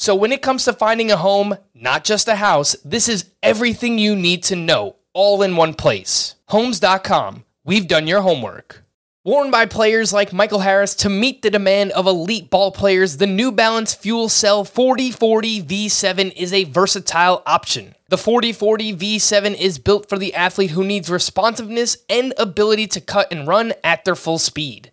So, when it comes to finding a home, not just a house, this is everything you need to know all in one place. Homes.com. We've done your homework. Worn by players like Michael Harris to meet the demand of elite ball players, the New Balance Fuel Cell 4040 V7 is a versatile option. The 4040 V7 is built for the athlete who needs responsiveness and ability to cut and run at their full speed.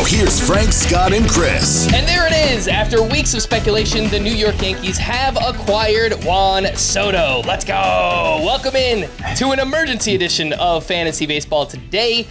Now, here's Frank, Scott, and Chris. And there it is. After weeks of speculation, the New York Yankees have acquired Juan Soto. Let's go. Welcome in to an emergency edition of Fantasy Baseball today.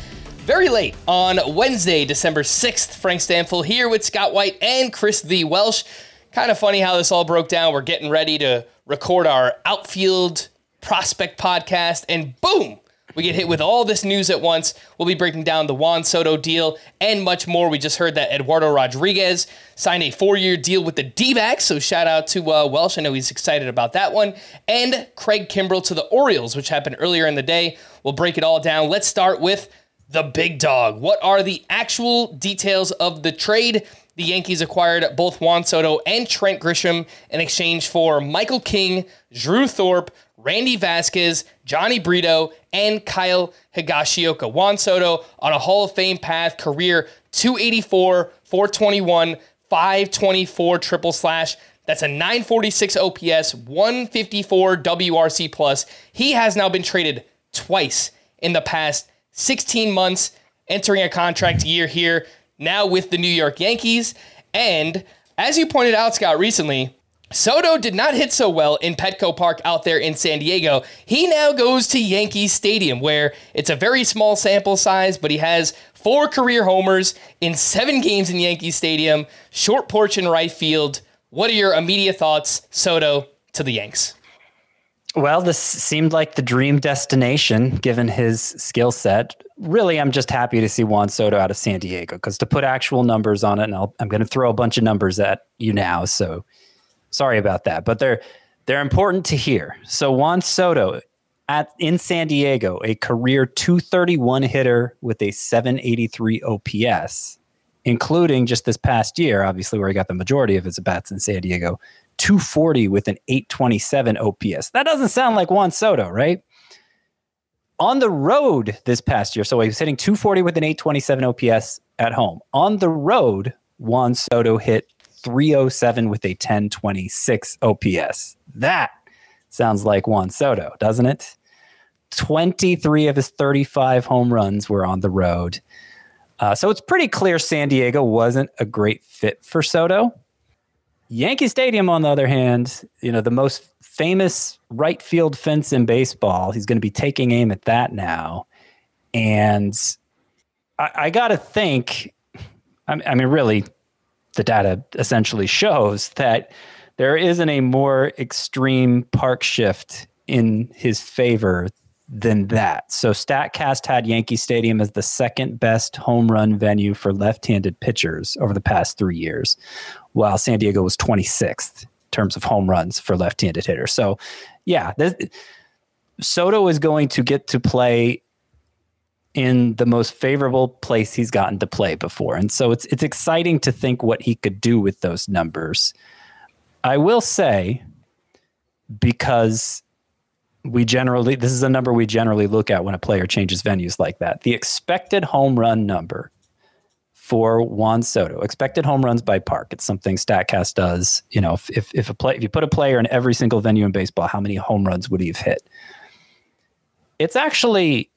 Very late on Wednesday, December 6th. Frank Stampfl here with Scott White and Chris the Welsh. Kind of funny how this all broke down. We're getting ready to record our outfield prospect podcast, and boom, we get hit with all this news at once. We'll be breaking down the Juan Soto deal and much more. We just heard that Eduardo Rodriguez signed a four year deal with the D backs. So shout out to uh, Welsh. I know he's excited about that one. And Craig Kimbrel to the Orioles, which happened earlier in the day. We'll break it all down. Let's start with the big dog. What are the actual details of the trade? The Yankees acquired both Juan Soto and Trent Grisham in exchange for Michael King, Drew Thorpe, Randy Vasquez, Jhony Brito, and Kyle Higashioka. Juan Soto on a Hall of Fame path, career 284, 421, 524 triple slash. That's a 946 OPS, 154 WRC plus. He has now been traded twice in the past 16 months, entering a contract year here, now with the New York Yankees. And as you pointed out, Scott, recently, Soto did not hit so well in Petco Park out there in San Diego. He now goes to Yankee Stadium, where it's a very small sample size, but he has four career homers in seven games in Yankee Stadium, short porch in right field. What are your immediate thoughts, Soto, to the Yanks? Well, this seemed like the dream destination given his skill set. Really, I'm just happy to see Juan Soto out of San Diego because to put actual numbers on it, and i am going to throw a bunch of numbers at you now. So sorry about that, but they're they're important to hear. So Juan Soto at in San Diego, a career 231 hitter with a 783 OPS, including just this past year, obviously where he got the majority of his bats in San Diego, 240 with an 827 OPS. That doesn't sound like Juan Soto, right? On the road this past year, so he was hitting 240 with an 827 OPS at home. On the road, Juan Soto hit 307 with a 1026 OPS. That sounds like Juan Soto, doesn't it? 23 of his 35 home runs were on the road. Uh, so it's pretty clear San Diego wasn't a great fit for Soto. Yankee Stadium, on the other hand, you know, the most famous right field fence in baseball, he's going to be taking aim at that now. And I, I got to think, I, I mean, really, the data essentially shows that there isn't a more extreme park shift in his favor than that. So StatCast had Yankee Stadium as the second best home run venue for left-handed pitchers over the past 3 years, while San Diego was 26th in terms of home runs for left-handed hitters. So, yeah, this, Soto is going to get to play in the most favorable place he's gotten to play before. And so it's it's exciting to think what he could do with those numbers. I will say, because we generally, this is a number we generally look at when a player changes venues like that. The expected home run number for Juan Soto, expected home runs by park. It's something StatCast does. You know, if, if, if a play, if you put a player in every single venue in baseball, how many home runs would he have hit? It's actually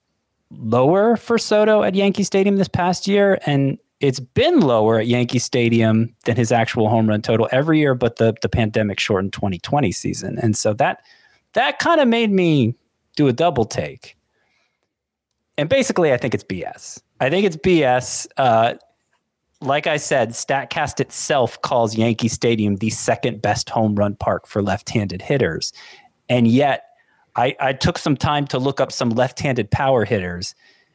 lower for Soto at Yankee Stadium this past year, and it's been lower at Yankee Stadium than his actual home run total every year, but the the pandemic shortened 2020 season, and so that that kind of made me do a double take. And basically, I think it's BS. I think it's BS. Uh, like I said, StatCast itself calls Yankee Stadium the second best home run park for left-handed hitters, and yet I, I took some time to look up some left-handed power hitters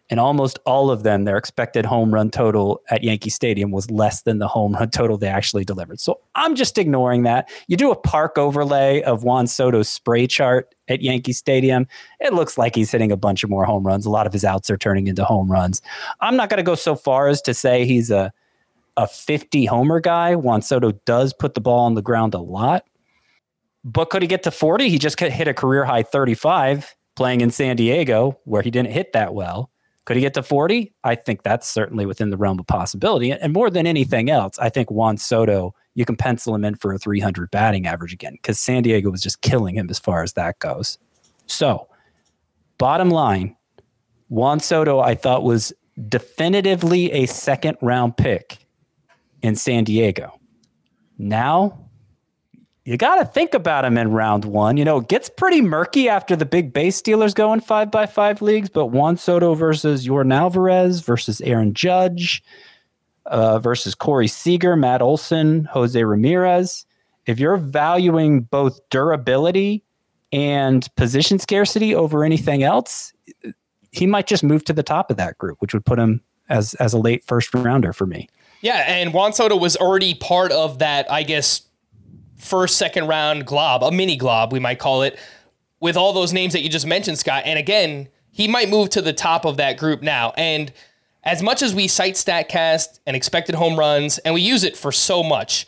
and almost all of them, their expected home run total at Yankee Stadium was less than the home run total they actually delivered. So I'm just ignoring that. You do a park overlay of Juan Soto's spray chart at Yankee Stadium, it looks like he's hitting a bunch of more home runs. A lot of his outs are turning into home runs. I'm not going to go so far as to say he's a a 50 homer guy. Juan Soto does put the ball on the ground a lot. But could he get to 40? He just hit a career high 35 playing in San Diego, where he didn't hit that well. Could he get to 40? I think that's certainly within the realm of possibility. And more than anything else, I think Juan Soto, you can pencil him in for a 300 batting average again because San Diego was just killing him as far as that goes. So, bottom line, Juan Soto, I thought was definitively a second round pick in San Diego. Now you got to think about him in round one. You know, it gets pretty murky after the big base stealers go in five by five leagues, but Juan Soto versus Yordan Alvarez versus Aaron Judge uh, versus Corey Seager, Matt Olson, Jose Ramirez. If you're valuing both durability and position scarcity over anything else, he might just move to the top of that group, which would put him as as a late first rounder for me. Yeah, and Juan Soto was already part of that, I guess, first, second round glob, a mini glob, we might call it, with all those names that you just mentioned, Scott. And again, he might move to the top of that group now. And as much as we cite StatCast and expected home runs, and we use it for so much,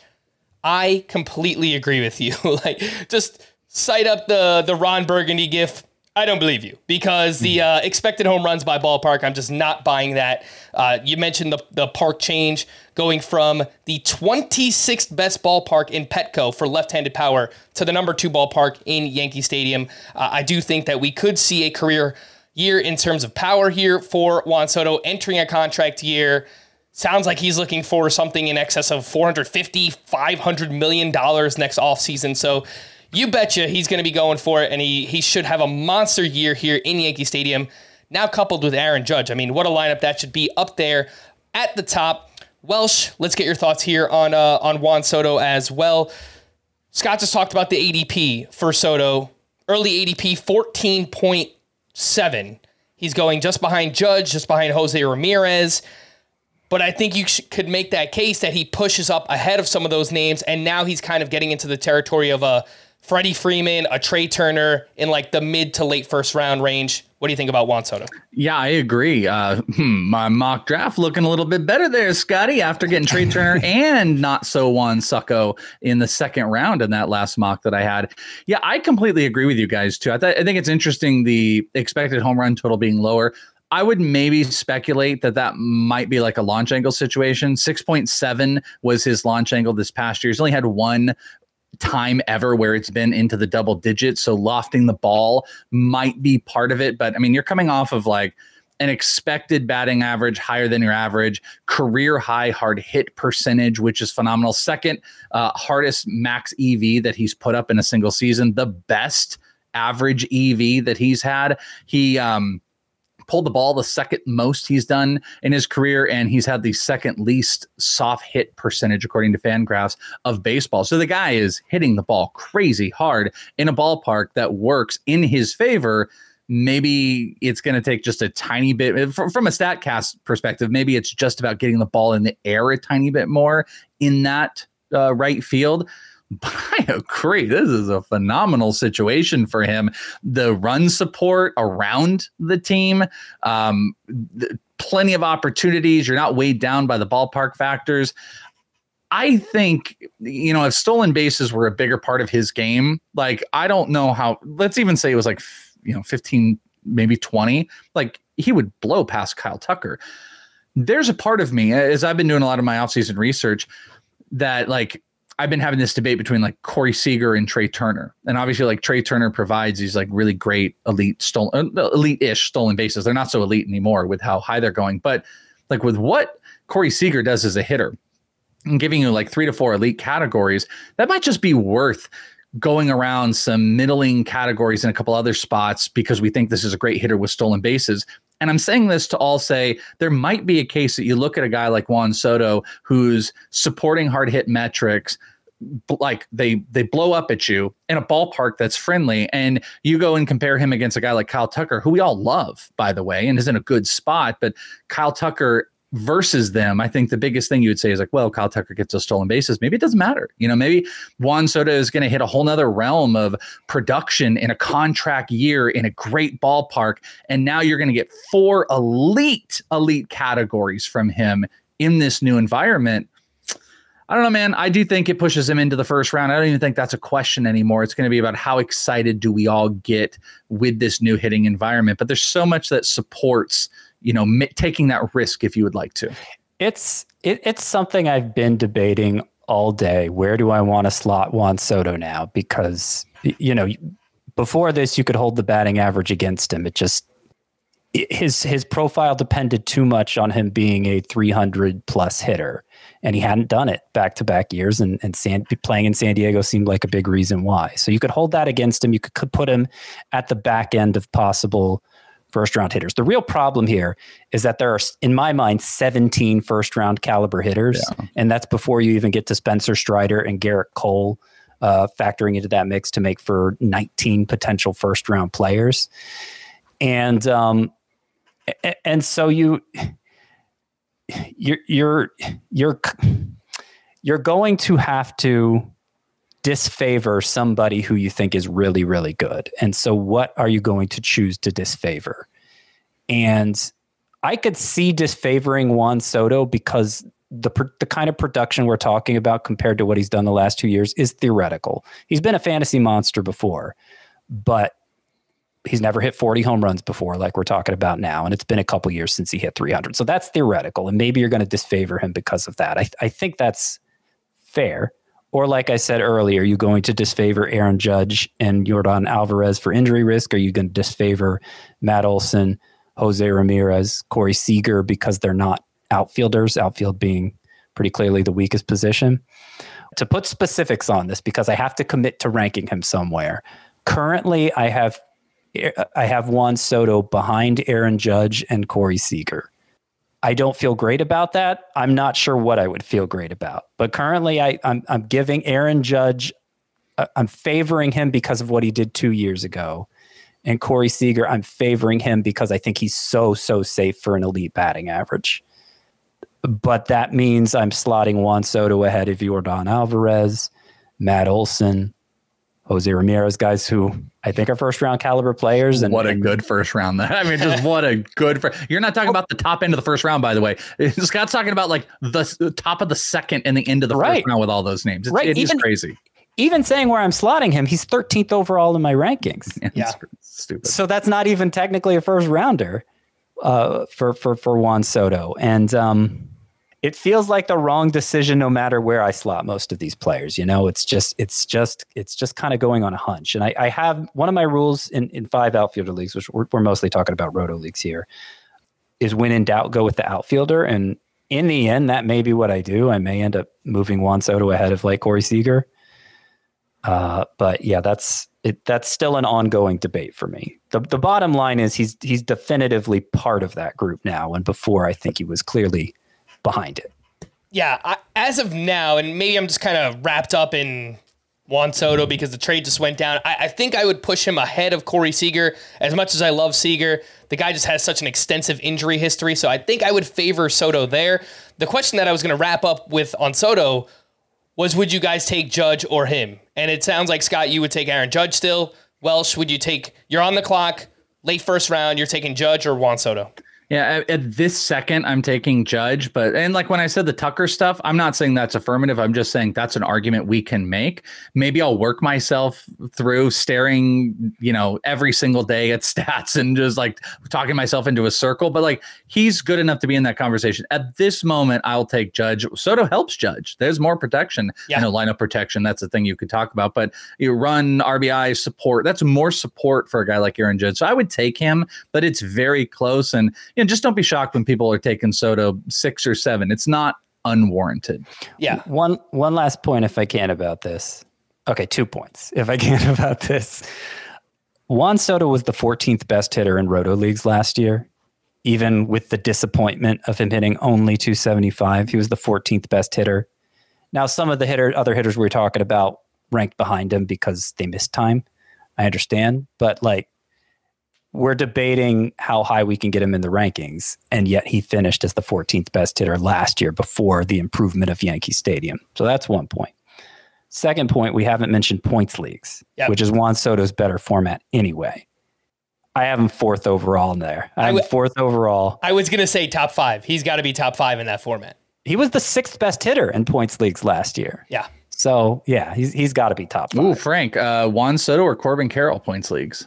I completely agree with you. like, just cite up the the Ron Burgundy gif I don't believe you because the hmm. uh, expected home runs by ballpark, I'm just not buying that. Uh, you mentioned the, the park change going from the 26th best ballpark in Petco for left handed power to the number two ballpark in Yankee Stadium. Uh, I do think that we could see a career year in terms of power here for Juan Soto entering a contract year. Sounds like he's looking for something in excess of 450, 500 million dollars next offseason. So you betcha he's going to be going for it, and he he should have a monster year here in Yankee Stadium. Now coupled with Aaron Judge, I mean, what a lineup that should be up there at the top. Welsh, let's get your thoughts here on uh, on Juan Soto as well. Scott just talked about the ADP for Soto. Early ADP 14.7. He's going just behind Judge, just behind Jose Ramirez. But I think you sh- could make that case that he pushes up ahead of some of those names, and now he's kind of getting into the territory of a Freddie Freeman, a Trey Turner in like the mid to late first round range. What do you think about Juan Soto? Yeah, I agree. Uh, hmm, my mock draft looking a little bit better there, Scotty, after getting Trey Turner and not so Juan Soto in the second round in that last mock that I had. Yeah, I completely agree with you guys too. I, th- I think it's interesting the expected home run total being lower. I would maybe speculate that that might be like a launch angle situation. 6.7 was his launch angle this past year. He's only had one time ever where it's been into the double digits. So lofting the ball might be part of it. But I mean, you're coming off of like an expected batting average higher than your average, career high hard hit percentage, which is phenomenal. Second uh, hardest max EV that he's put up in a single season, the best average EV that he's had. He, um, pulled the ball the second most he's done in his career, and he's had the second least soft hit percentage, according to Fangraphs, of baseball. So the guy is hitting the ball crazy hard in a ballpark that works in his favor. Maybe it's going to take just a tiny bit from, from a StatCast perspective. Maybe it's just about getting the ball in the air a tiny bit more in that uh, right field. I agree. This is a phenomenal situation for him. The run support around the team, um, th- plenty of opportunities. You're not weighed down by the ballpark factors. I think, you know, if stolen bases were a bigger part of his game, like, I don't know how, let's even say it was like, you know, 15, maybe 20, like, he would blow past Kyle Tucker. There's a part of me, as I've been doing a lot of my offseason research, that like I've been having this debate between like Corey Seager and Trey Turner, and obviously like Trey Turner provides these like really great elite stolen, uh, elite-ish stolen bases. They're not so elite anymore with how high they're going, but like with what Corey Seager does as a hitter, and giving you like three to four elite categories, that might just be worth going around some middling categories in a couple other spots because we think this is a great hitter with stolen bases. And I'm saying this to all say there might be a case that you look at a guy like Juan Soto who's supporting hard hit metrics like they they blow up at you in a ballpark that's friendly and you go and compare him against a guy like Kyle Tucker who we all love by the way and is in a good spot but Kyle Tucker versus them, I think the biggest thing you would say is like, well, Kyle Tucker gets those stolen bases. Maybe it doesn't matter. You know, maybe Juan Soto is going to hit a whole nother realm of production in a contract year in a great ballpark. And now you're going to get four elite, elite categories from him in this new environment. I don't know, man. I do think it pushes him into the first round. I don't even think that's a question anymore. It's going to be about how excited do we all get with this new hitting environment. But there's so much that supports you know m- taking that risk if you would like to it's it, it's something i've been debating all day where do i want to slot juan soto now because you know before this you could hold the batting average against him it just his his profile depended too much on him being a 300 plus hitter and he hadn't done it back to back years and and San, playing in San Diego seemed like a big reason why so you could hold that against him you could, could put him at the back end of possible first round hitters. The real problem here is that there are, in my mind, 17 first round caliber hitters. Yeah. And that's before you even get to Spencer Strider and Gerrit Cole uh, factoring into that mix to make for 19 potential first round players. And, um, and so you, you're, you're, you're, you're going to have to disfavor somebody who you think is really, really good. And so, what are you going to choose to disfavor? And I could see disfavoring Juan Soto because the the kind of production we're talking about compared to what he's done the last two years is theoretical. He's been a fantasy monster before, but he's never hit 40 home runs before, like we're talking about now, and it's been a couple years since he hit 300. So that's theoretical, and maybe you're going to disfavor him because of that. I, I think that's fair. Or, like I said earlier, are you going to disfavor Aaron Judge and Yordan Alvarez for injury risk? Are you going to disfavor Matt Olson, Jose Ramirez, Corey Seager because they're not outfielders, outfield being pretty clearly the weakest position? To put specifics on this, because I have to commit to ranking him somewhere. Currently, I have I have Juan Soto behind Aaron Judge and Corey Seager. I don't feel great about that. I'm not sure what I would feel great about. But currently, I, I'm, I'm giving Aaron Judge, uh, I'm favoring him because of what he did two years ago. And Corey Seager, I'm favoring him because I think he's so, so safe for an elite batting average. But that means I'm slotting Juan Soto ahead of Yordan Alvarez, Matt Olson, Jose Ramirez, guys who I think are first round caliber players. And what a good first round! That I mean, just what a good. Fir- You're not talking about the top end of the first round, by the way. Scott's talking about like the top of the second and the end of the right. first round with all those names. It's, right, it even, crazy. Even saying where I'm slotting him, he's 13th overall in my rankings. Yeah, yeah. stupid. So that's not even technically a first rounder uh, for for for Juan Soto, and um, it feels like the wrong decision no matter where I slot most of these players. You know, it's just it's just it's just kind of going on a hunch. And I, I have one of my rules in in five outfielder leagues, which we're, we're mostly talking about roto leagues here, is when in doubt, go with the outfielder. And in the end, that may be what I do. I may end up moving Juan Soto ahead of like Corey Seager. Uh, but yeah, that's it. That's still an ongoing debate for me. The the bottom line is he's he's definitively part of that group now, and before I think he was clearly behind it. Yeah, I, as of now, and maybe I'm just kind of wrapped up in Juan Soto because the trade just went down. I, I, think I would push him ahead of Corey Seager. As much as I love Seager, the guy just has such an extensive injury history. So I think I would favor Soto there. The question that I was going to wrap up with on Soto was would you guys take Judge or him? And it sounds like, Scott, you would take Aaron Judge still. Welsh, would you take, you're on the clock, late first round, you're taking Judge or Juan Soto? Yeah, at, this second, I'm taking Judge, but and like when I said the Tucker stuff, I'm not saying that's affirmative. I'm just saying that's an argument we can make. Maybe I'll work myself through staring, you know, every single day at stats and just like talking myself into a circle. But like he's good enough to be in that conversation. At this moment, I'll take Judge. Soto helps Judge. There's more protection. Yeah. I know lineup protection. That's a thing you could talk about, but you run RBI support. That's more support for a guy like Aaron Judge. So I would take him, but it's very close and you know, just don't be shocked when people are taking Soto six or seven. It's not unwarranted. Yeah. One one last point, if I can, about this. Okay, two points, if I can, about this. Juan Soto was the 14th best hitter in Roto leagues last year. Even with the disappointment of him hitting only 275, he was the 14th best hitter. Now, some of the hitter, other hitters we were talking about ranked behind him because they missed time. I understand, but like we're debating how high we can get him in the rankings, and yet he finished as the 14th best hitter last year before the improvement of Yankee Stadium. So that's one point. Second point, we haven't mentioned points leagues, yep. which is Juan Soto's better format anyway. I have him fourth overall in there. I have w- fourth overall. I was going to say top five. He's got to be top five in that format. He was the sixth best hitter in points leagues last year. Yeah. So yeah, he's he's got to be top five. Ooh, Frank, uh, Juan Soto or Corbin Carroll points leagues.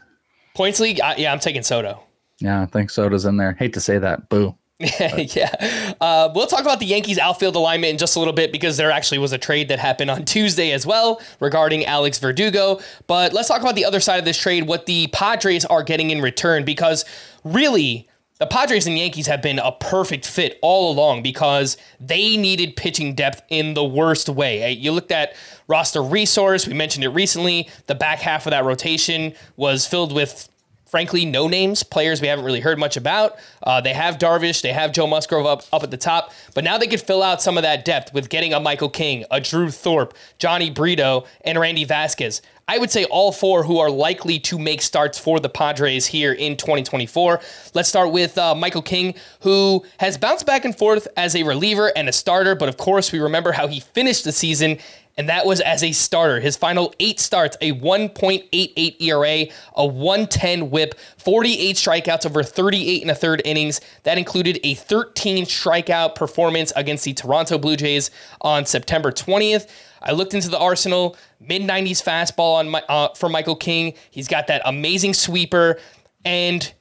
Points league, I, yeah, I'm taking Soto. Yeah, I think Soto's in there. Hate to say that. Boo. yeah. Uh, we'll talk about the Yankees outfield alignment in just a little bit because there actually was a trade that happened on Tuesday as well regarding Alex Verdugo. But let's talk about the other side of this trade, what the Padres are getting in return, because really, the Padres and Yankees have been a perfect fit all along because they needed pitching depth in the worst way. You looked at roster resource, we mentioned it recently. The back half of that rotation was filled with frankly, no names, players we haven't really heard much about. Uh, they have Darvish, they have Joe Musgrove up, up at the top, but now they could fill out some of that depth with getting a Michael King, a Drew Thorpe, Jhony Brito, and Randy Vasquez. I would say all four who are likely to make starts for the Padres here in 2024. Let's start with uh, Michael King, who has bounced back and forth as a reliever and a starter, but of course, we remember how he finished the season and that was as a starter. His final eight starts, a 1.88 ERA, a 110 whip, 48 strikeouts over 38 and a third innings. That included a 13 strikeout performance against the Toronto Blue Jays on September 20th. I looked into the arsenal, mid 90s fastball on uh, for Michael King. He's got that amazing sweeper. And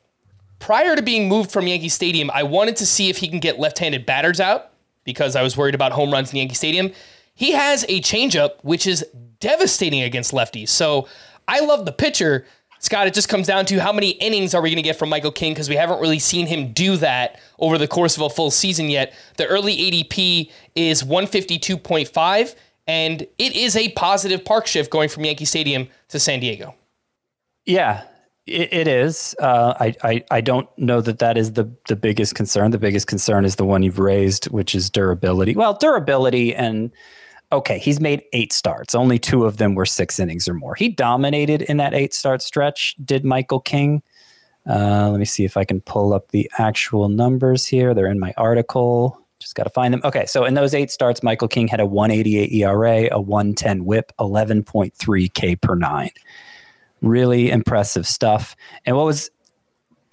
prior to being moved from Yankee Stadium, I wanted to see if he can get left handed batters out because I was worried about home runs in Yankee Stadium. He has a changeup which is devastating against lefties. So I love the pitcher. Scott, it just comes down to how many innings are we going to get from Michael King because we haven't really seen him do that over the course of a full season yet. The early ADP is 152.5, and it is a positive park shift going from Yankee Stadium to San Diego. Yeah, it, it is. Uh, I, I I don't know that that is the the biggest concern. The biggest concern is the one you've raised, which is durability. Well, durability and okay, he's made eight starts. Only two of them were six innings or more. He dominated in that eight start stretch, did Michael King. Uh, let me see if I can pull up the actual numbers here. They're in my article. Just got to find them. Okay, so in those eight starts, Michael King had a 188 ERA, a 110 whip, 11.3 K per nine. Really impressive stuff. And what was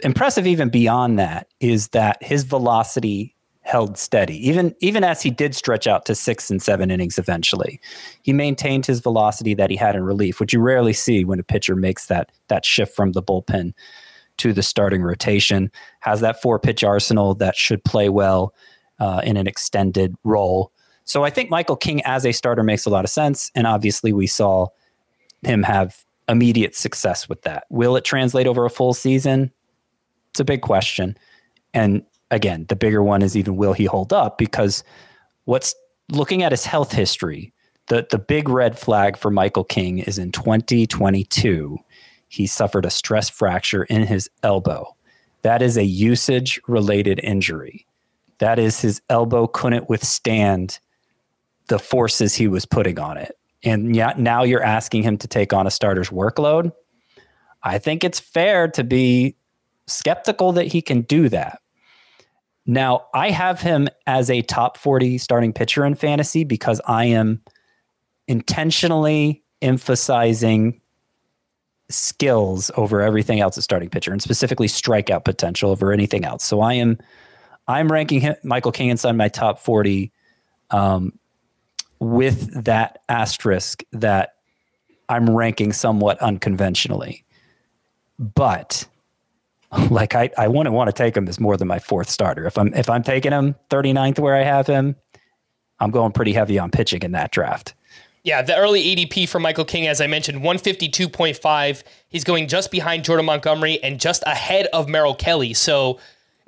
impressive even beyond that is that his velocity held steady. Even even as he did stretch out to six and seven innings eventually, he maintained his velocity that he had in relief, which you rarely see when a pitcher makes that that shift from the bullpen to the starting rotation. Has that four pitch arsenal that should play well uh, in an extended role. So I think Michael King as a starter makes a lot of sense, and obviously we saw him have immediate success with that. Will it translate over a full season? It's a big question. And again, the bigger one is even will he hold up? Because what's looking at his health history, the, the big red flag for Michael King is in 2022, he suffered a stress fracture in his elbow. That is a usage related injury. That is his elbow couldn't withstand the forces he was putting on it. And yet now you're asking him to take on a starter's workload. I think it's fair to be skeptical that he can do that. Now, I have him as a top 40 starting pitcher in fantasy because I am intentionally emphasizing skills over everything else at starting pitcher, and specifically strikeout potential over anything else. So I am, I'm ranking him, Michael King inside my top forty, um, with that asterisk that I'm ranking somewhat unconventionally, but like I, I wouldn't want to take him as more than my fourth starter. If I'm if I'm taking him 39th where I have him, I'm going pretty heavy on pitching in that draft. Yeah, the early ADP for Michael King, as I mentioned, 152.5. He's going just behind Jordan Montgomery and just ahead of Merrill Kelly. So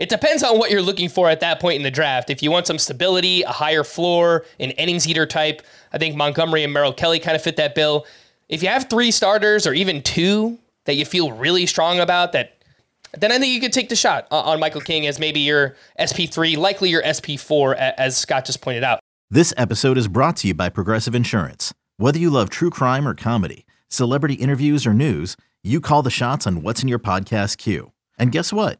it depends on what you're looking for at that point in the draft. If you want some stability, a higher floor, an innings eater type, I think Montgomery and Merrill Kelly kind of fit that bill. If you have three starters or even two that you feel really strong about, that then I think you could take the shot on Michael King as maybe your SP3, likely your SP4, as Scott just pointed out. This episode is brought to you by Progressive Insurance. Whether you love true crime or comedy, celebrity interviews or news, you call the shots on what's in your podcast queue. And guess what?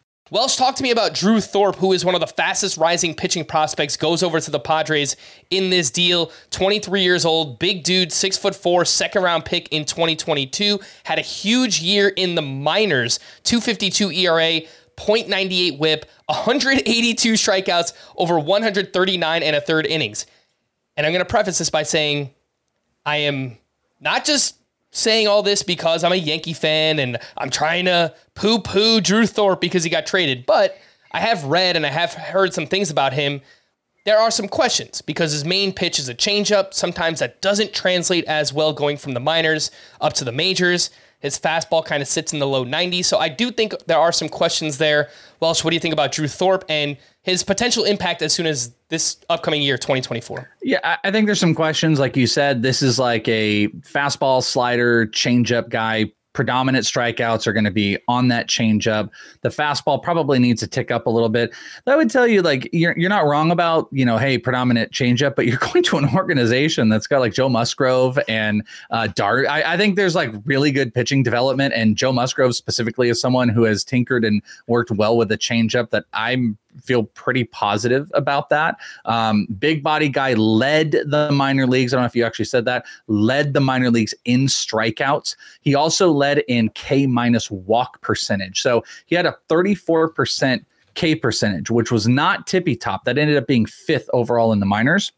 Welsh talk to me about Drew Thorpe, who is one of the fastest rising pitching prospects, goes over to the Padres in this deal. 23 years old, big dude, six foot four, second round pick in 2022. Had a huge year in the minors, 252 ERA, 0.98 whip, 182 strikeouts, over 139 and a third innings. And I'm going to preface this by saying I am not just saying all this because I'm a Yankee fan and I'm trying to poo poo Drew Thorpe because he got traded, but I have read and I have heard some things about him. There are some questions because his main pitch is a changeup. Sometimes that doesn't translate as well going from the minors up to the majors. His fastball kind of sits in the low 90s. So I do think there are some questions there. Welsh, what do you think about Drew Thorpe and his potential impact as soon as this upcoming year, 2024? Yeah, I think there's some questions. Like you said, this is like a fastball, slider, changeup guy predominant strikeouts are going to be on that changeup. The fastball probably needs to tick up a little bit. That would tell you like you're you're not wrong about you know hey predominant changeup, but you're going to an organization that's got like Joe Musgrove and uh, Dart. I, I think there's like really good pitching development, and Joe Musgrove specifically is someone who has tinkered and worked well with the changeup that I'm feel pretty positive about that. Um, big body guy led the minor leagues. I don't know if you actually said that. Led the minor leagues in strikeouts. He also led in K minus walk percentage. So he had a 34% K percentage, which was not tippy top. That ended up being fifth overall in the minors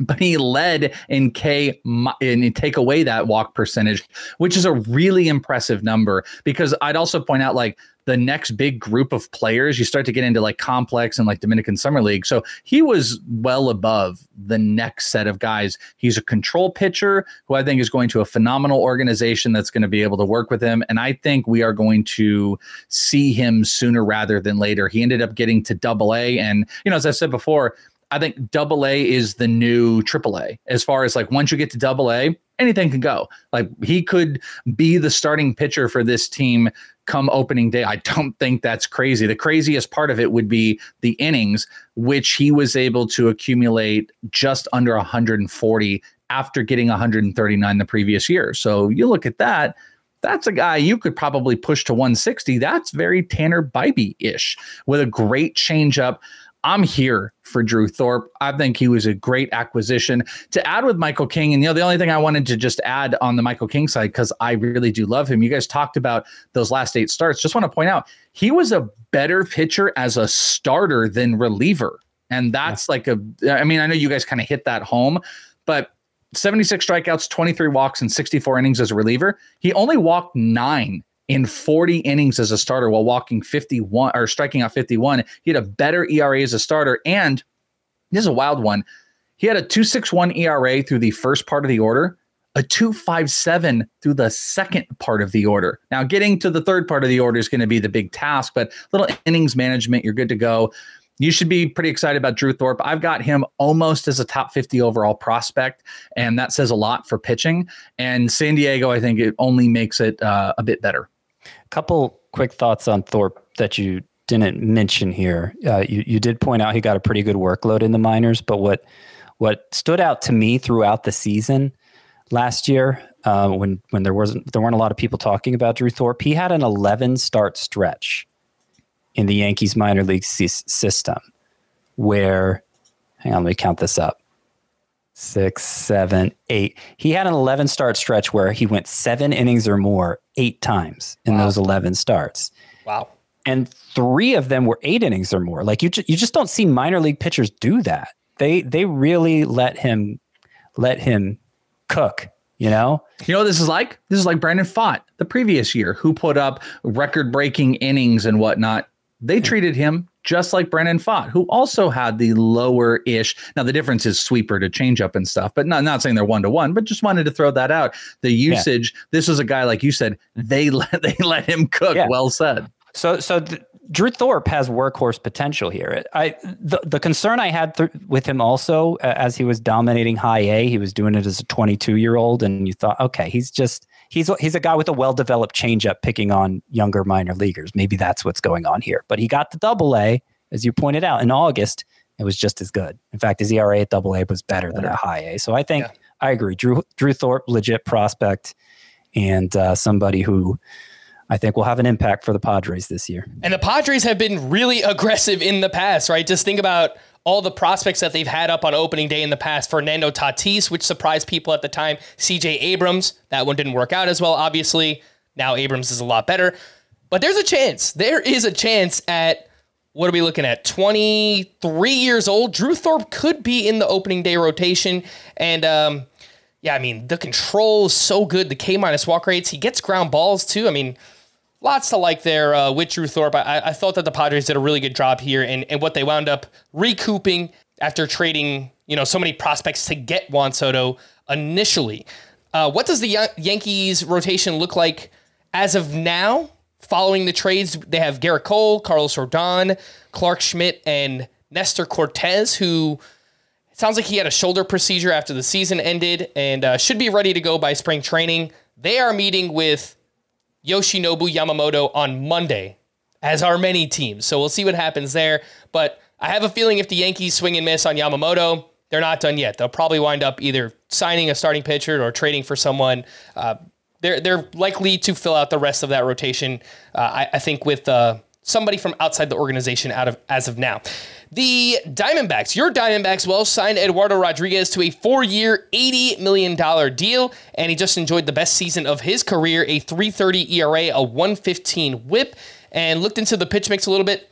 but he led in K and take away that walk percentage, which is a really impressive number. Because I'd also point out, like the next big group of players, you start to get into like complex and like Dominican Summer League. So he was well above the next set of guys. He's a control pitcher who I think is going to a phenomenal organization that's going to be able to work with him. And I think we are going to see him sooner rather than later. He ended up getting to double A. And, you know, as I said before, I think double A is the new triple A as far as like once you get to double A, anything can go. Like he could be the starting pitcher for this team come opening day. I don't think that's crazy. The craziest part of it would be the innings, which he was able to accumulate just under 140 after getting 139 the previous year. So you look at that. That's a guy you could probably push to 160. That's very Tanner Bibee ish with a great changeup. I'm here for Drew Thorpe. I think he was a great acquisition to add with Michael King. And you know, the only thing I wanted to just add on the Michael King side, because I really do love him. You guys talked about those last eight starts. Just want to point out he was a better pitcher as a starter than reliever. And that's yeah. like a, I mean, I know you guys kind of hit that home, but 76 strikeouts, 23 walks, and 64 innings as a reliever. He only walked nine in 40 innings as a starter while walking 51 or striking out 51. He had a better ERA as a starter. And this is a wild one. He had a 261 ERA through the first part of the order, a 257 through the second part of the order. Now, getting to the third part of the order is going to be the big task, but little innings management, you're good to go. You should be pretty excited about Drew Thorpe. I've got him almost as a top 50 overall prospect, and that says a lot for pitching. And San Diego, I think it only makes it uh, a bit better. A couple quick thoughts on Thorpe that you didn't mention here. Uh, you, you did point out he got a pretty good workload in the minors, but what what stood out to me throughout the season last year, uh, when when there wasn't there weren't a lot of people talking about Drew Thorpe, he had an 11 start stretch in the Yankees minor league system, where hang on, let me count this up. Six, seven, eight. He had an 11 start stretch where he went seven innings or more eight times in wow. those 11 starts. Wow. And three of them were eight innings or more. Like you, ju- you just don't see minor league pitchers do that. They they really let him let him cook. You know, you know this is like this is like Brandon Pfaadt the previous year, who put up record breaking innings and whatnot. They treated him just like Brandon Pfaadt, who also had the lower ish. Now the difference is sweeper to change up and stuff, but not not saying they're one to one, but just wanted to throw that out. The usage. Yeah. This was a guy like you said. They let they let him cook. Yeah. Well said. So so th- Drew Thorpe has workhorse potential here. I the, the concern I had th- with him also uh, as he was dominating high A, he was doing it as a 22 year old, and you thought, okay, he's just he's he's a guy with a well developed changeup picking on younger minor leaguers. Maybe that's what's going on here. But he got the double A, as you pointed out, in August. It was just as good. In fact, his ERA at double A was better than at high A. So I think yeah. I agree. Drew Drew Thorpe, legit prospect, and uh, somebody who I think will have an impact for the Padres this year. And the Padres have been really aggressive in the past, right? Just think about all the prospects that they've had up on opening day in the past. Fernando Tatis, which surprised people at the time. CJ Abrams, that one didn't work out as well, obviously. Now Abrams is a lot better. But there's a chance. There is a chance at what are we looking at? 23 years old. Drew Thorpe could be in the opening day rotation. And um, yeah, I mean, the control is so good. The K minus walk rates. He gets ground balls too. I mean, lots to like there uh, with Drew Thorpe. I, I thought that the Padres did a really good job here and, and what they wound up recouping after trading, you know, so many prospects to get Juan Soto initially. Uh, what does the Yankees rotation look like as of now? Following the trades, they have Gerrit Cole, Carlos Rodon, Clarke Schmidt, and Nestor Cortes, who sounds like he had a shoulder procedure after the season ended and uh, should be ready to go by spring training. They are meeting with Yoshinobu Yamamoto on Monday, as are many teams. So we'll see what happens there. But I have a feeling if the Yankees swing and miss on Yamamoto, they're not done yet. They'll probably wind up either signing a starting pitcher or trading for someone. Uh, they're they're likely to fill out the rest of that rotation. Uh, I, I, think with uh, somebody from outside the organization out of as of now. The Diamondbacks, your Diamondbacks, well signed Eduardo Rodriguez to a four-year, $80 million deal, and he just enjoyed the best season of his career, a 330 ERA, a 115 whip, and looked into the pitch mix a little bit.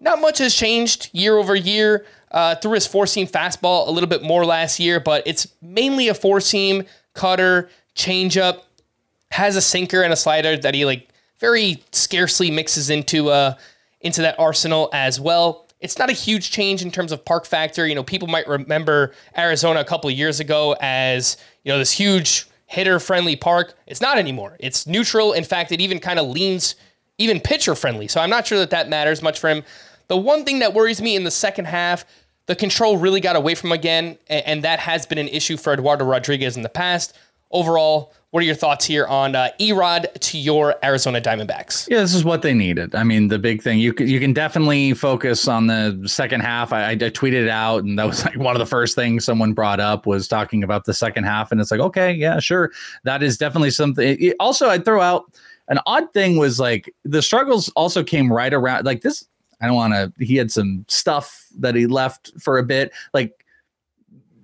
Not much has changed year over year. Uh, threw his four-seam fastball a little bit more last year, but it's mainly a four-seam cutter, changeup, has a sinker and a slider that he like very scarcely mixes into uh into that arsenal as well. It's not a huge change in terms of park factor. You know, people might remember Arizona a couple of years ago as, you know, this huge hitter friendly park. It's not anymore. It's neutral. In fact, it even kind of leans even pitcher friendly. So I'm not sure that that matters much for him. The one thing that worries me in the second half, the control really got away from him again, and that has been an issue for Eduardo Rodriguez in the past. Overall, what are your thoughts here on uh, Erod to your Arizona Diamondbacks? Yeah, this is what they needed. I mean, the big thing you can, you can definitely focus on the second half. I, I, tweeted out, and that was like one of the first things someone brought up was talking about the second half, and it's like, okay, yeah, sure, that is definitely something. It, also, I'd throw out an odd thing was like the struggles also came right around like this. I don't want to. He had some stuff that he left for a bit, like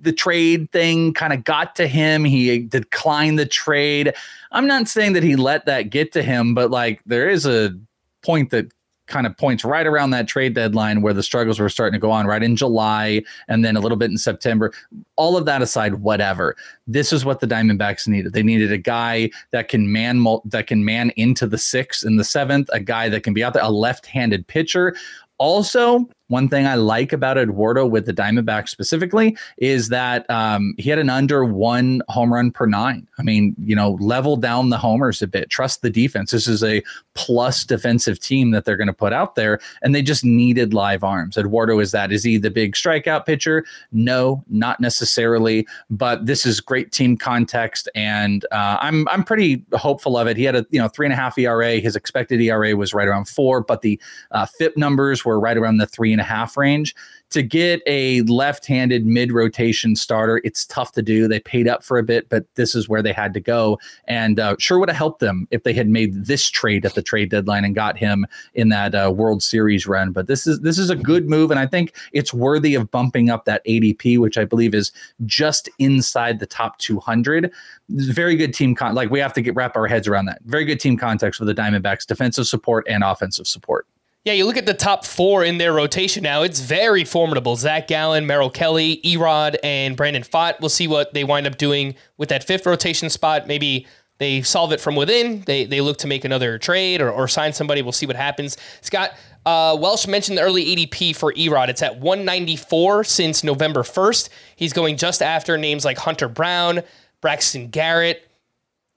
the trade thing kind of got to him. He declined the trade. I'm not saying that he let that get to him, but like there is a point that kind of points right around that trade deadline where the struggles were starting to go on, right in July and then a little bit in September. All of that aside, whatever. This is what the Diamondbacks needed. They needed a guy that can man that can man into the sixth and the seventh, a guy that can be out there, a left-handed pitcher. Also, one thing I like about Eduardo with the Diamondbacks specifically is that um, he had an under one home run per nine. I mean, you know, level down the homers a bit, trust the defense. This is a plus defensive team that they're going to put out there, and they just needed live arms. Eduardo is that. Is he the big strikeout pitcher? No, not necessarily, but this is great team context, and uh, I'm I'm pretty hopeful of it. He had a you know three and a half ERA. His expected ERA was right around four, but the uh, FIP numbers were right around the three and a half range. To get a left handed mid rotation starter, it's tough to do. They paid up for a bit, but this is where they had to go. And uh, sure would have helped them if they had made this trade at the trade deadline and got him in that uh, World Series run. But this is this is a good move, and I think it's worthy of bumping up that ADP, which I believe is just inside the top 200. Very good team con. Like we have to get wrap our heads around that. Very good team context for the Diamondbacks, defensive support and offensive support. Yeah, you look at the top four in their rotation now, it's very formidable. Zach Gallen, Merrill Kelly, Erod, and Brandon Pfaadt. We'll see what they wind up doing with that fifth rotation spot. Maybe they solve it from within. They, they look to make another trade or, or sign somebody. We'll see what happens. Scott, uh, Welsh mentioned the early ADP for Erod. It's at 194 since November 1st. He's going just after names like Hunter Brown, Braxton Garrett.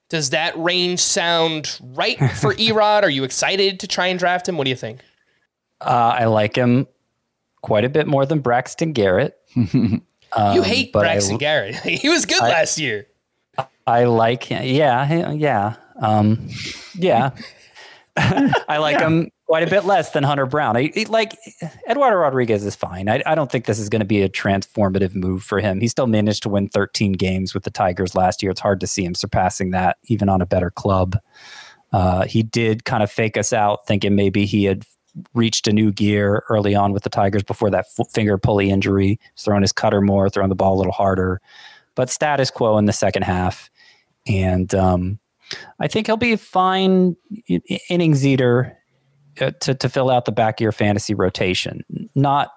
Does that range sound right for Erod? Are you excited to try and draft him? What do you think? Uh, I like him quite a bit more than Braxton Garrett. um, you hate Braxton I, Garrett. he was good I, last year. I like him. Yeah, yeah, um, yeah. I like yeah. him quite a bit less than Hunter Brown. I, like Eduardo Rodriguez is fine. I, I don't think this is going to be a transformative move for him. He still managed to win 13 games with the Tigers last year. It's hard to see him surpassing that, even on a better club. Uh, he did kind of fake us out, thinking maybe he had reached a new gear early on with the Tigers before that f- finger pulley injury. Throwing his cutter more, throwing the ball a little harder, but status quo in the second half. And um, I think he'll be a fine innings eater uh, to, to fill out the back of your fantasy rotation. Not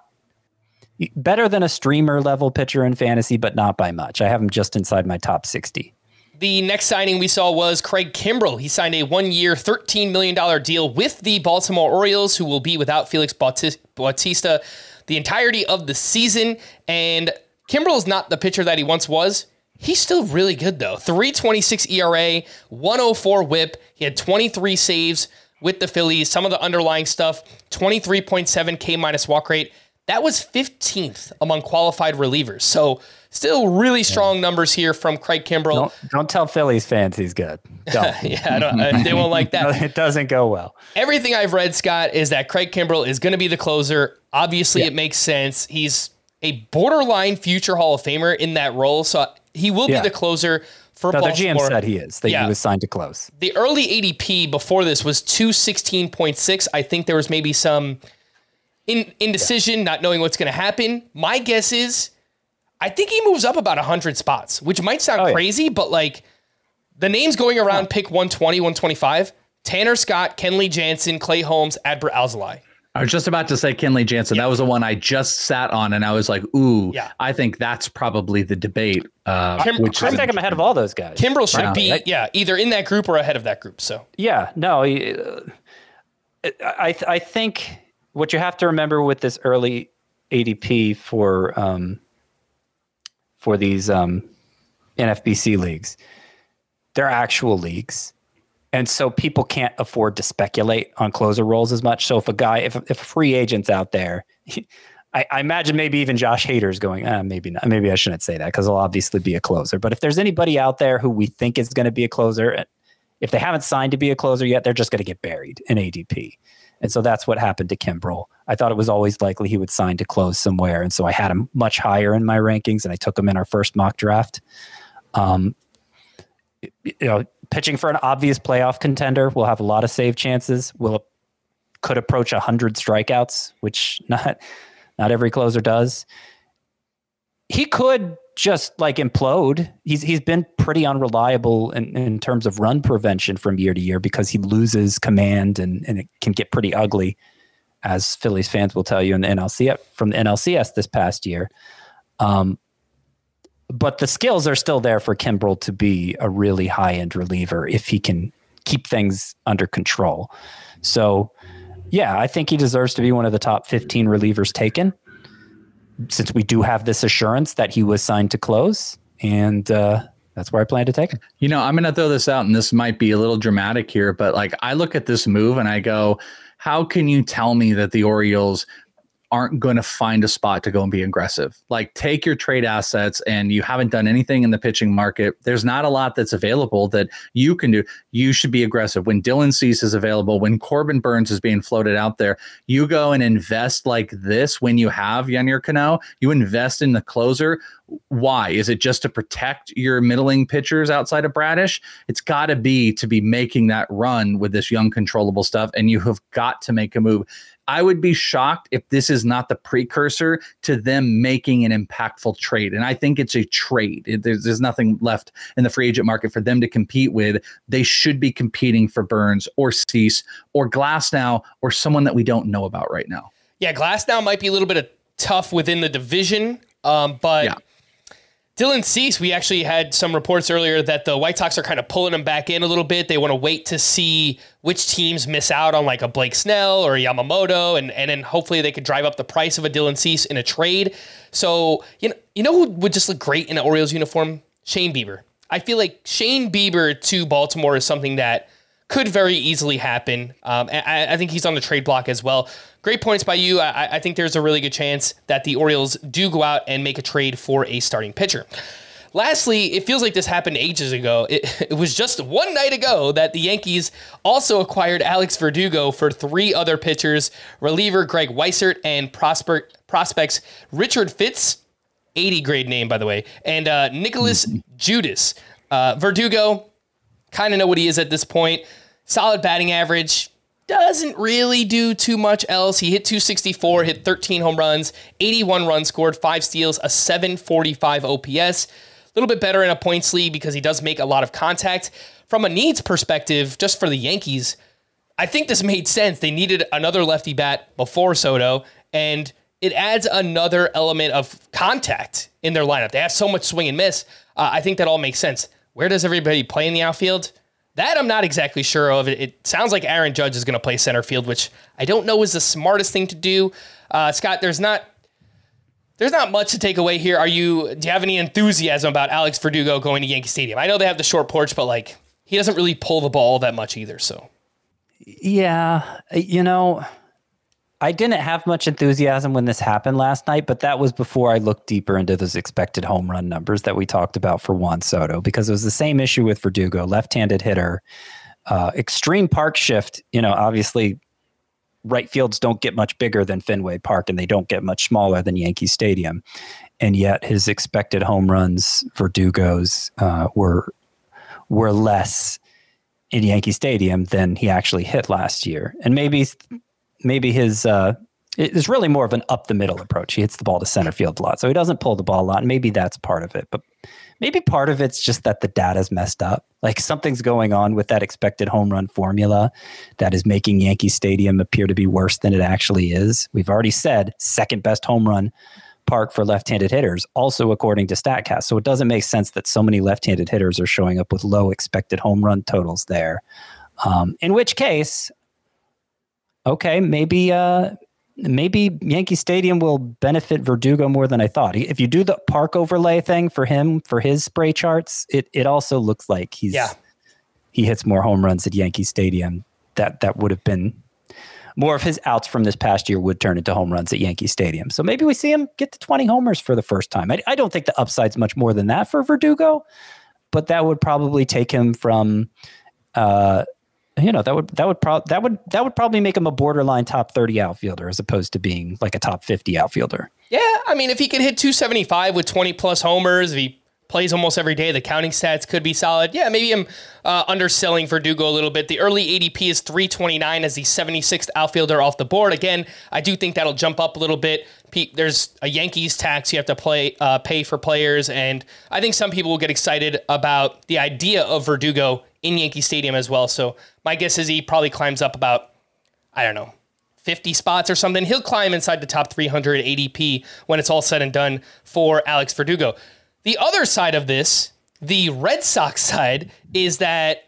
better than a streamer level pitcher in fantasy, but not by much. I have him just inside my top 60. The next signing we saw was Craig Kimbrel. He signed a one year, $13 million deal with the Baltimore Orioles, who will be without Felix Bautista the entirety of the season. And Kimbrel is not the pitcher that he once was. He's still really good, though. 326 ERA, 104 whip. He had 23 saves with the Phillies. Some of the underlying stuff 23.7 K minus walk rate. That was 15th among qualified relievers. So, Still really strong yeah. numbers here from Craig Kimbrel. Don't, don't tell Phillies fans he's good. Don't. yeah, they won't like that. it doesn't go well. Everything I've read, Scott, is that Craig Kimbrel is going to be the closer. Obviously, yeah. it makes sense. He's a borderline future Hall of Famer in that role, so he will be the closer for no, Baltimore. The GM said he is. That yeah. he was signed to close. The early ADP before this was 216.6. I think there was maybe some in, indecision, yeah. not knowing what's going to happen. My guess is I think he moves up about 100 spots, which might sound oh, crazy, yeah. but like the names going around pick 120, 125 Tanner Scott, Kenley Jansen, Clay Holmes, Adbert Alzolay. I was just about to say Kenley Jansen. Yeah. That was the one I just sat on, and I was like, "Ooh, yeah. I think that's probably the debate." Uh, Kim, which I'm taking ahead of all those guys. Kimbrel should right. be, yeah, either in that group or ahead of that group. So, yeah, no, uh, I I think what you have to remember with this early ADP for um, for these um, NFBC leagues. They're actual leagues. And so people can't afford to speculate on closer roles as much. So if a guy, if, if a free agent's out there, I, imagine maybe even Josh Hader's going, eh, maybe not. Maybe I shouldn't say that because he'll obviously be a closer. But if there's anybody out there who we think is going to be a closer, if they haven't signed to be a closer yet, they're just going to get buried in ADP. And so that's what happened to Kimbrel. I thought it was always likely he would sign to close somewhere. And so I had him much higher in my rankings and I took him in our first mock draft. Um, you know, pitching for an obvious playoff contender will have a lot of save chances. Will could approach 100 strikeouts, which not not every closer does. He could just like implode. He's he's been pretty unreliable in, in terms of run prevention from year to year because he loses command and, and it can get pretty ugly. as Phillies fans will tell you in the NLCS from the NLCS this past year. Um, but the skills are still there for Kimbrel to be a really high end reliever if he can keep things under control. So, yeah, I think he deserves to be one of the top 15 relievers taken since we do have this assurance that he was signed to close. And uh, that's where I plan to take him. You know, I'm going to throw this out, and this might be a little dramatic here, but like I look at this move and I go, how can you tell me that the Orioles aren't going to find a spot to go and be aggressive. Like take your trade assets and you haven't done anything in the pitching market. There's not a lot that's available that you can do. You should be aggressive. When Dylan Cease is available, when Corbin Burnes is being floated out there, you go and invest like this when you have Yennier Cano, you invest in the closer. Why? Is it just to protect your middling pitchers outside of Bradish? It's got to be to be making that run with this young controllable stuff and you have got to make a move I would be shocked if this is not the precursor to them making an impactful trade. And I think it's a trade. It, there's, there's nothing left in the free agent market for them to compete with. They should be competing for Burnes or Cease or Glasnow or someone that we don't know about right now. Yeah, Glasnow might be a little bit of tough within the division, um, but. Yeah Dylan Cease, we actually had some reports earlier that the White Sox are kind of pulling him back in a little bit. They want to wait to see which teams miss out on like a Blake Snell or a Yamamoto, and, and then hopefully they could drive up the price of a Dylan Cease in a trade. So, you know, you know who would just look great in an Orioles uniform? Shane Bieber. I feel like Shane Bieber to Baltimore is something that could very easily happen. Um, I, I, think he's on the trade block as well. Great points by you. I, I, think there's a really good chance that the Orioles do go out and make a trade for a starting pitcher. Lastly, it feels like this happened ages ago. It, it was just one night ago that the Yankees also acquired Alex Verdugo for three other pitchers reliever Greg Weissert and prospect, prospects Richard Fitts, 80 grade name, by the way, and uh, Nicholas Judice. Uh, Verdugo, kind of know what he is at this point solid batting average. Doesn't really do too much else. He hit 264, hit 13 home runs, 81 runs scored, five steals, a 745 OPS. A little bit better in a points league because he does make a lot of contact. From a needs perspective, just for the Yankees, I think this made sense. They needed another lefty bat before Soto, and it adds another element of contact in their lineup. They have so much swing and miss. Uh, I think that all makes sense. Where does everybody play in the outfield? That I'm not exactly sure of. It, sounds like Aaron Judge is going to play center field, which I don't know is the smartest thing to do. Uh, Scott, there's not there's not much to take away here. Are you? Do you have any enthusiasm about Alex Verdugo going to Yankee Stadium? I know they have the short porch, but like he doesn't really pull the ball that much either. So, yeah, you know, I didn't have much enthusiasm when this happened last night, but that was before I looked deeper into those expected home run numbers that we talked about for Juan Soto, because it was the same issue with Verdugo, left-handed hitter, uh, extreme park shift. You know, obviously, right fields don't get much bigger than Fenway Park, and they don't get much smaller than Yankee Stadium, and yet his expected home runs, Verdugo's, uh, were were less in Yankee Stadium than he actually hit last year, and maybe maybe his uh, it's really more of an up the middle approach. He hits the ball to center field a lot, so he doesn't pull the ball a lot. And maybe that's part of it, but maybe part of it's just that the data's messed up. Like something's going on with that expected home run formula that is making Yankee Stadium appear to be worse than it actually is. We've already said second best home run park for left-handed hitters, also according to Statcast. So it doesn't make sense that so many left-handed hitters are showing up with low expected home run totals there. Um, in which case, okay, maybe uh, maybe Yankee Stadium will benefit Verdugo more than I thought. If you do the park overlay thing for him for his spray charts, it it also looks like he's yeah. he hits more home runs at Yankee Stadium. That that would have been more of his outs from this past year would turn into home runs at Yankee Stadium. So maybe we see him get to 20 homers for the first time. I, I don't think the upside's much more than that for Verdugo, but that would probably take him from uh, you know that would that would pro- that would that would probably make him a borderline top 30 outfielder as opposed to being like a top 50 outfielder. Yeah, I mean if he could hit 275 with 20 plus homers, if he plays almost every day, the counting stats could be solid. Yeah, maybe I'm uh, underselling Verdugo a little bit. The early ADP is 329 as the 76th outfielder off the board. Again, I do think that'll jump up a little bit. There's a Yankees tax you have to play uh, pay for players, and I think some people will get excited about the idea of Verdugo in Yankee Stadium as well. So my guess is he probably climbs up about, I don't know, 50 spots or something. He'll climb inside the top 300 ADP when it's all said and done for Alex Verdugo. The other side of this, the Red Sox side, is that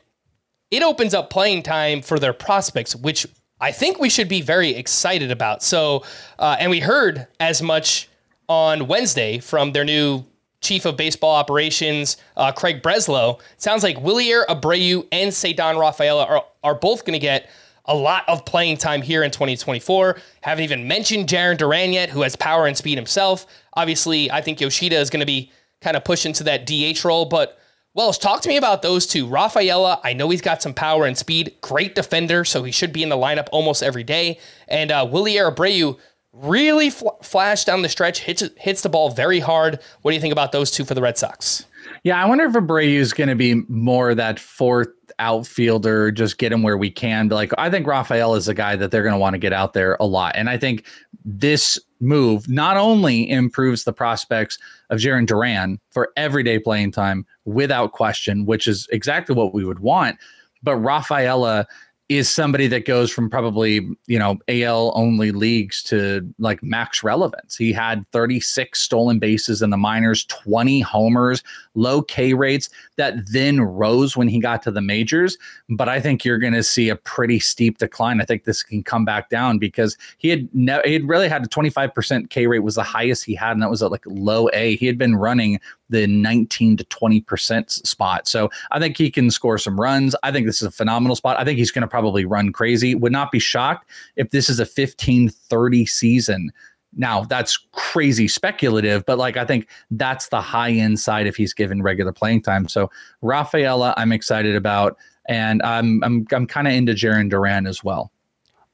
it opens up playing time for their prospects, which I think we should be very excited about. So, uh, and we heard as much on Wednesday from their new chief of baseball operations, uh, Craig Breslow. Sounds like Wilyer Abreu and Ceddanne Rafaela are, are both going to get a lot of playing time here in 2024. Haven't even mentioned Jarren Duran yet, who has power and speed himself. Obviously, I think Yoshida is going to be kind of push into that DH role, but Welsh, talk to me about those two. Rafaela, I know he's got some power and speed, great defender, so he should be in the lineup almost every day. And uh, Wilyer Abreu really fl- flashed down the stretch, hits hits the ball very hard. What do you think about those two for the Red Sox? Yeah, I wonder if Abreu is going to be more that fourth outfielder, just get him where we can. But like, I think Rafael is a guy that they're going to want to get out there a lot. And I think this move not only improves the prospects of Jarren Duran for everyday playing time without question, which is exactly what we would want, but Rafaela is somebody that goes from probably, you know, AL only leagues to like max relevance. He had 36 stolen bases in the minors, 20 homers, low K rates that then rose when he got to the majors. But I think you're going to see a pretty steep decline. I think this can come back down because he had ne- he had really had a 25% K rate was the highest he had, and that was at like low A. He had been running the 19 to 20% spot. So I think he can score some runs. I think this is a phenomenal spot. I think he's going to probably run crazy. Would not be shocked if this is a 15 30 season. Now that's crazy speculative, but like I think that's the high end side if he's given regular playing time. So Rafaela, I'm excited about, and I'm I'm I'm kind of into Jarren Duran as well.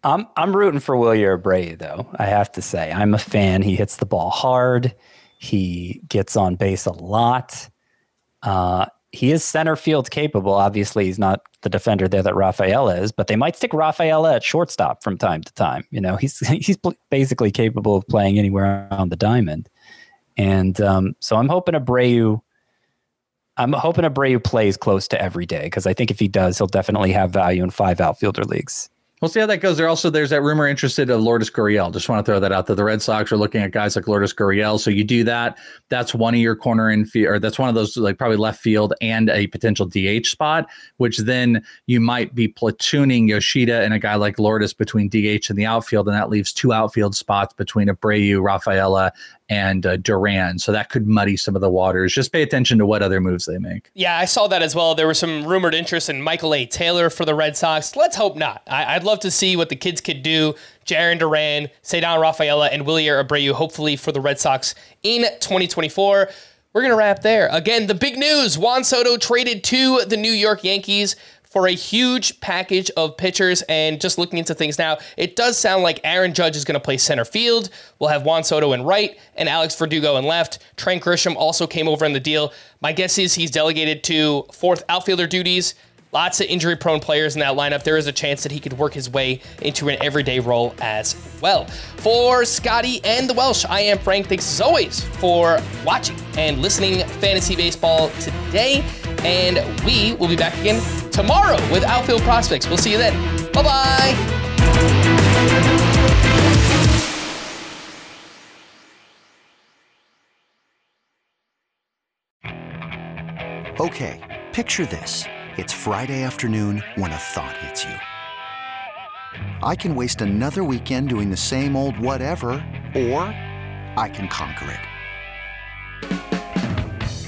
I'm I'm rooting for Wilyer Abreu though. I have to say, I'm a fan. He hits the ball hard. He gets on base a lot. Uh, he is center field capable. Obviously, he's not the defender there that Rafaela is, but they might stick Rafaela at shortstop from time to time. You know, he's he's basically capable of playing anywhere on the diamond. And um, so I'm hoping Abreu. I'm hoping Abreu plays close to every day because I think if he does, he'll definitely have value in five outfielder leagues. We'll see how that goes. There also there's that rumor interested of Lourdes Gurriel. Just want to throw that out there. The Red Sox are looking at guys like Lourdes Gurriel. So you do that. That's one of your corner in field, or that's one of those like probably left field and a potential DH spot, which then you might be platooning Yoshida and a guy like Lourdes between DH and the outfield, and that leaves two outfield spots between Abreu, Rafaela, and uh, Duran. So that could muddy some of the waters. Just pay attention to what other moves they make. Yeah, I saw that as well. There was some rumored interest in Michael A. Taylor for the Red Sox. Let's hope not. I- would love to see what the kids could do. Jarren Duran, Ceddanne Rafaela, and Wilyer Abreu, hopefully for the Red Sox in 2024. We're going to wrap there. Again, the big news Juan Soto traded to the New York Yankees for a huge package of pitchers. And just looking into things now, it does sound like Aaron Judge is going to play center field. We'll have Juan Soto in right and Alex Verdugo in left. Trent Grisham also came over in the deal. My guess is he's delegated to fourth outfielder duties. Lots of injury prone players in that lineup. There is a chance that he could work his way into an everyday role as well. For Scotty and the Welsh, I am Frank. Thanks as always for watching and listening fantasy baseball today. And we will be back again tomorrow with Outfield Prospects. We'll see you then. Bye bye. Okay, picture this. It's Friday afternoon when a thought hits you. I can waste another weekend doing the same old whatever, or I can conquer it.